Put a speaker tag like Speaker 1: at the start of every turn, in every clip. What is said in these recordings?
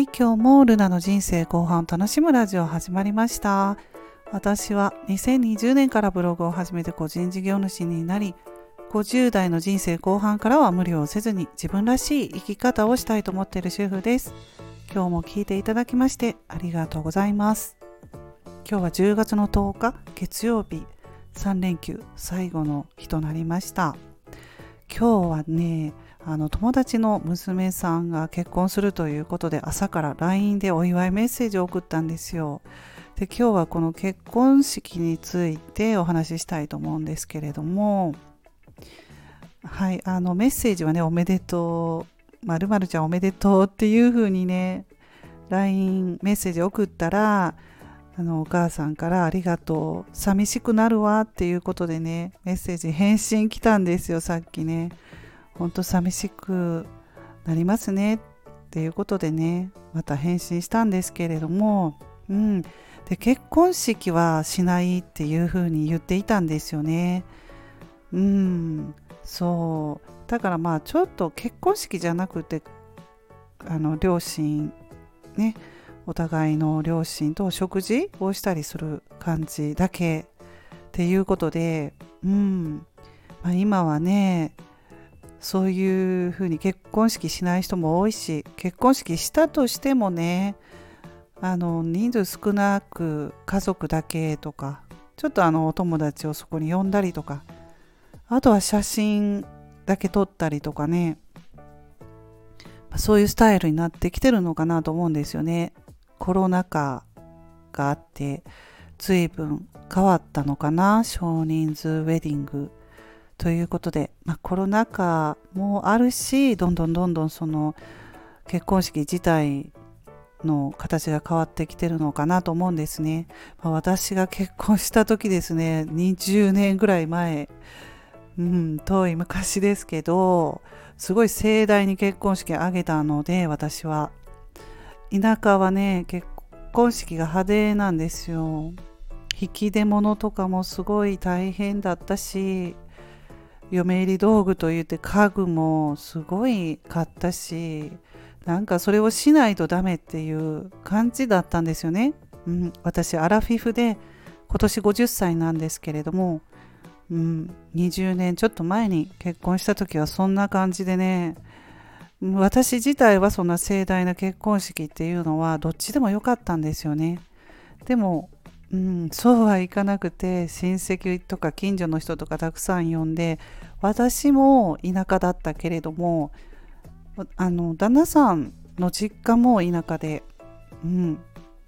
Speaker 1: はい今日もルナの人生後半楽しむラジオ始まりました。私は2020年からブログを始めて個人事業主になり50代の人生後半からは無理をせずに自分らしい生き方をしたいと思っている主婦です。今日も聞いていただきましてありがとうございます。今日は10月の10日月曜日3連休最後の日となりました。今日はねあの友達の娘さんが結婚するということで朝から LINE でお祝いメッセージを送ったんですよ。で今日はこの結婚式についてお話ししたいと思うんですけれどもはいあのメッセージはねおめでとうまるまるちゃんおめでとうっていう風にね LINE メッセージ送ったらあのお母さんからありがとう寂しくなるわっていうことでねメッセージ返信来たんですよさっきね本当寂しくなりますねっていうことでねまた返信したんですけれども、うん、で結婚式はしないっていうふうに言っていたんですよね。うん、そう。だからまあちょっと結婚式じゃなくてあの両親ねお互いの両親と食事をしたりする感じだけっていうことで、うん。まあ、今はねそういうふうに結婚式しない人も多いし結婚式したとしてもねあの人数少なく家族だけとかちょっとあのお友達をそこに呼んだりとかあとは写真だけ撮ったりとかねそういうスタイルになってきてるのかなと思うんですよね。コロナ禍があって随分変わったのかな少人数ウェディング。ということで、まあ、コロナ禍もあるしどんどんどんどんその結婚式自体の形が変わってきてるのかなと思うんですね。まあ、私が結婚した時ですね20年ぐらい前、うん、遠い昔ですけどすごい盛大に結婚式挙げたので私は田舎はね結婚式が派手なんですよ。引き出物とかもすごい大変だったし嫁入り道具といって家具もすごい買ったしなんかそれをしないとダメっていう感じだったんですよね。うん、私アラフィフで今年50歳なんですけれども、うん、20年ちょっと前に結婚した時はそんな感じでね私自体はそんな盛大な結婚式っていうのはどっちでもよかったんですよね。でもうん、そうはいかなくて親戚とか近所の人とかたくさん呼んで私も田舎だったけれどもあの旦那さんの実家も田舎で、うん、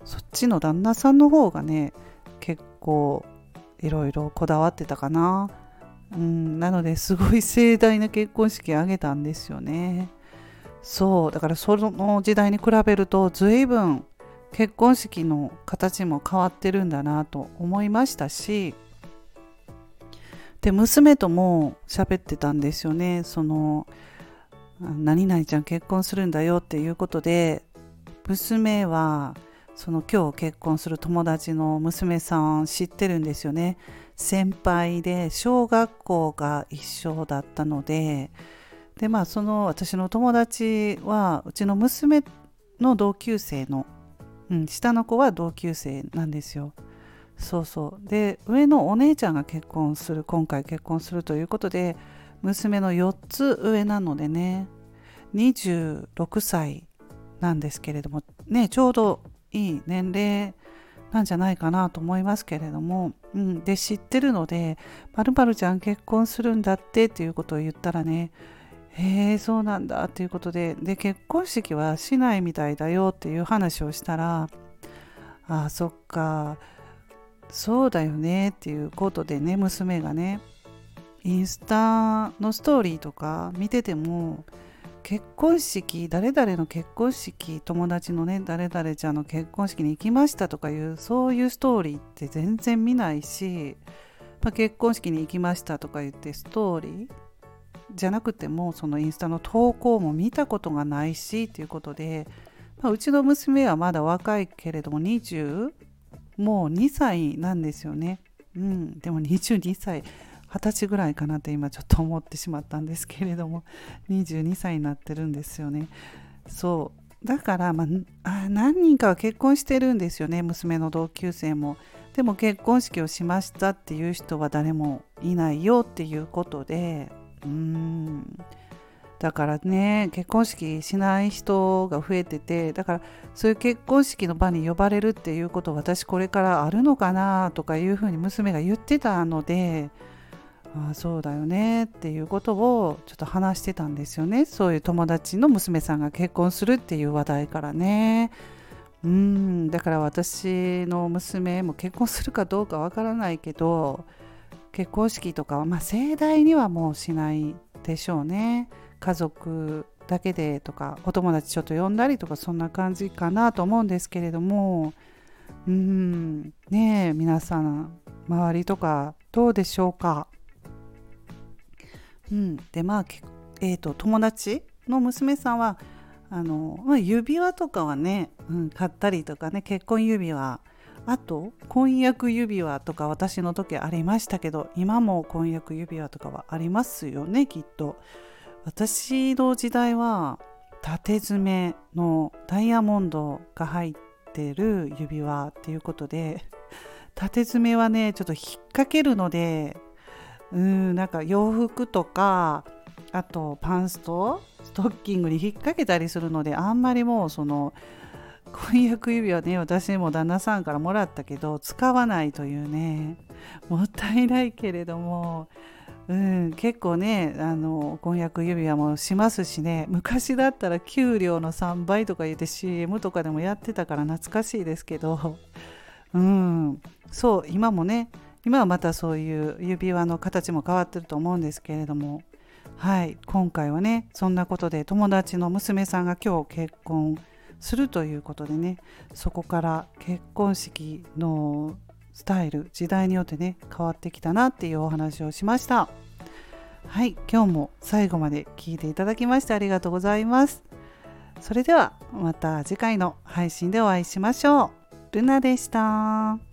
Speaker 1: そっちの旦那さんの方がね結構いろいろこだわってたかな、うん、なのですごい盛大な結婚式あげたんですよね。そうだからその時代に比べると随分結婚式の形も変わってるんだなと思いましたしで娘とも喋ってたんですよね。その何々ちゃん結婚するんだよっていうことで娘はその今日結婚する友達の娘さん知ってるんですよね。先輩で小学校が一緒だったのででまあその私の友達はうちの娘の同級生のうん、下の子は同級生なんですよ。そうそうで上のお姉ちゃんが結婚する今回結婚するということで娘の4つ上なのでね26歳なんですけれどもねちょうどいい年齢なんじゃないかなと思いますけれども、うん、で知ってるので「まるちゃん結婚するんだって」っていうことを言ったらねへえそうなんだ。っていうことでで結婚式はしないみたいだよっていう話をしたらあそっか。そうだよねっていうことでね娘がねインスタのストーリーとか見てても結婚式誰々の結婚式友達のね誰々ちゃんの結婚式に行きましたとかいうそういうストーリーって全然見ないし、まあ、結婚式に行きましたとか言ってストーリーじゃなくてもそのインスタの投稿も見たことがないしということで、まあ、うちの娘はまだ若いけれども20もう2歳なんですよね。うん、でも22歳20歳ぐらいかなって今ちょっと思ってしまったんですけれども22歳になってるんですよね。そうだから、まあ、何人かは結婚してるんですよね娘の同級生も。でも結婚式をしましたっていう人は誰もいないよっていうことでうん。だからね結婚式しない人が増えててだからそういう結婚式の場に呼ばれるっていうこと私これからあるのかなとかいうふうに娘が言ってたのでああそうだよねっていうことをちょっと話してたんですよね。そういう友達の娘さんが結婚するっていう話題からね。うんだから私の娘も結婚するかどうかわからないけど結婚式とかはまあ盛大にはもうしないでしょうね。家族だけでとかお友達ちょっと呼んだりとかそんな感じかなと思うんですけれども。うん。ねえ皆さん周りとかどうでしょうか？うん。でまあえーと、友達の娘さんはあの、まあ、指輪とかはね、うん、買ったりとかね結婚指輪あと婚約指輪とか私の時ありましたけど今も婚約指輪とかはありますよねきっと。私の時代は縦爪のダイヤモンドが入ってる指輪っていうことで縦爪はねちょっと引っ掛けるのでうんなんか洋服とかあとパンストストッキングに引っ掛けたりするのであんまりもうその婚約指輪ね私も旦那さんからもらったけど使わないというね。もったいないけれども。うん、結構ねあの婚約指輪もしますしね。昔だったら給料の3倍とか言って CM とかでもやってたから懐かしいですけど、うん、そう今もね今はまたそういう指輪の形も変わってると思うんですけれども。はい今回はねそんなことで友達の娘さんが今日結婚。するということでねそこから結婚式のスタイル時代によってね変わってきたなっていうお話をしました。はい今日も最後まで聞いていただきましてありがとうございます。それではまた次回の配信でお会いしましょう。ルナでした。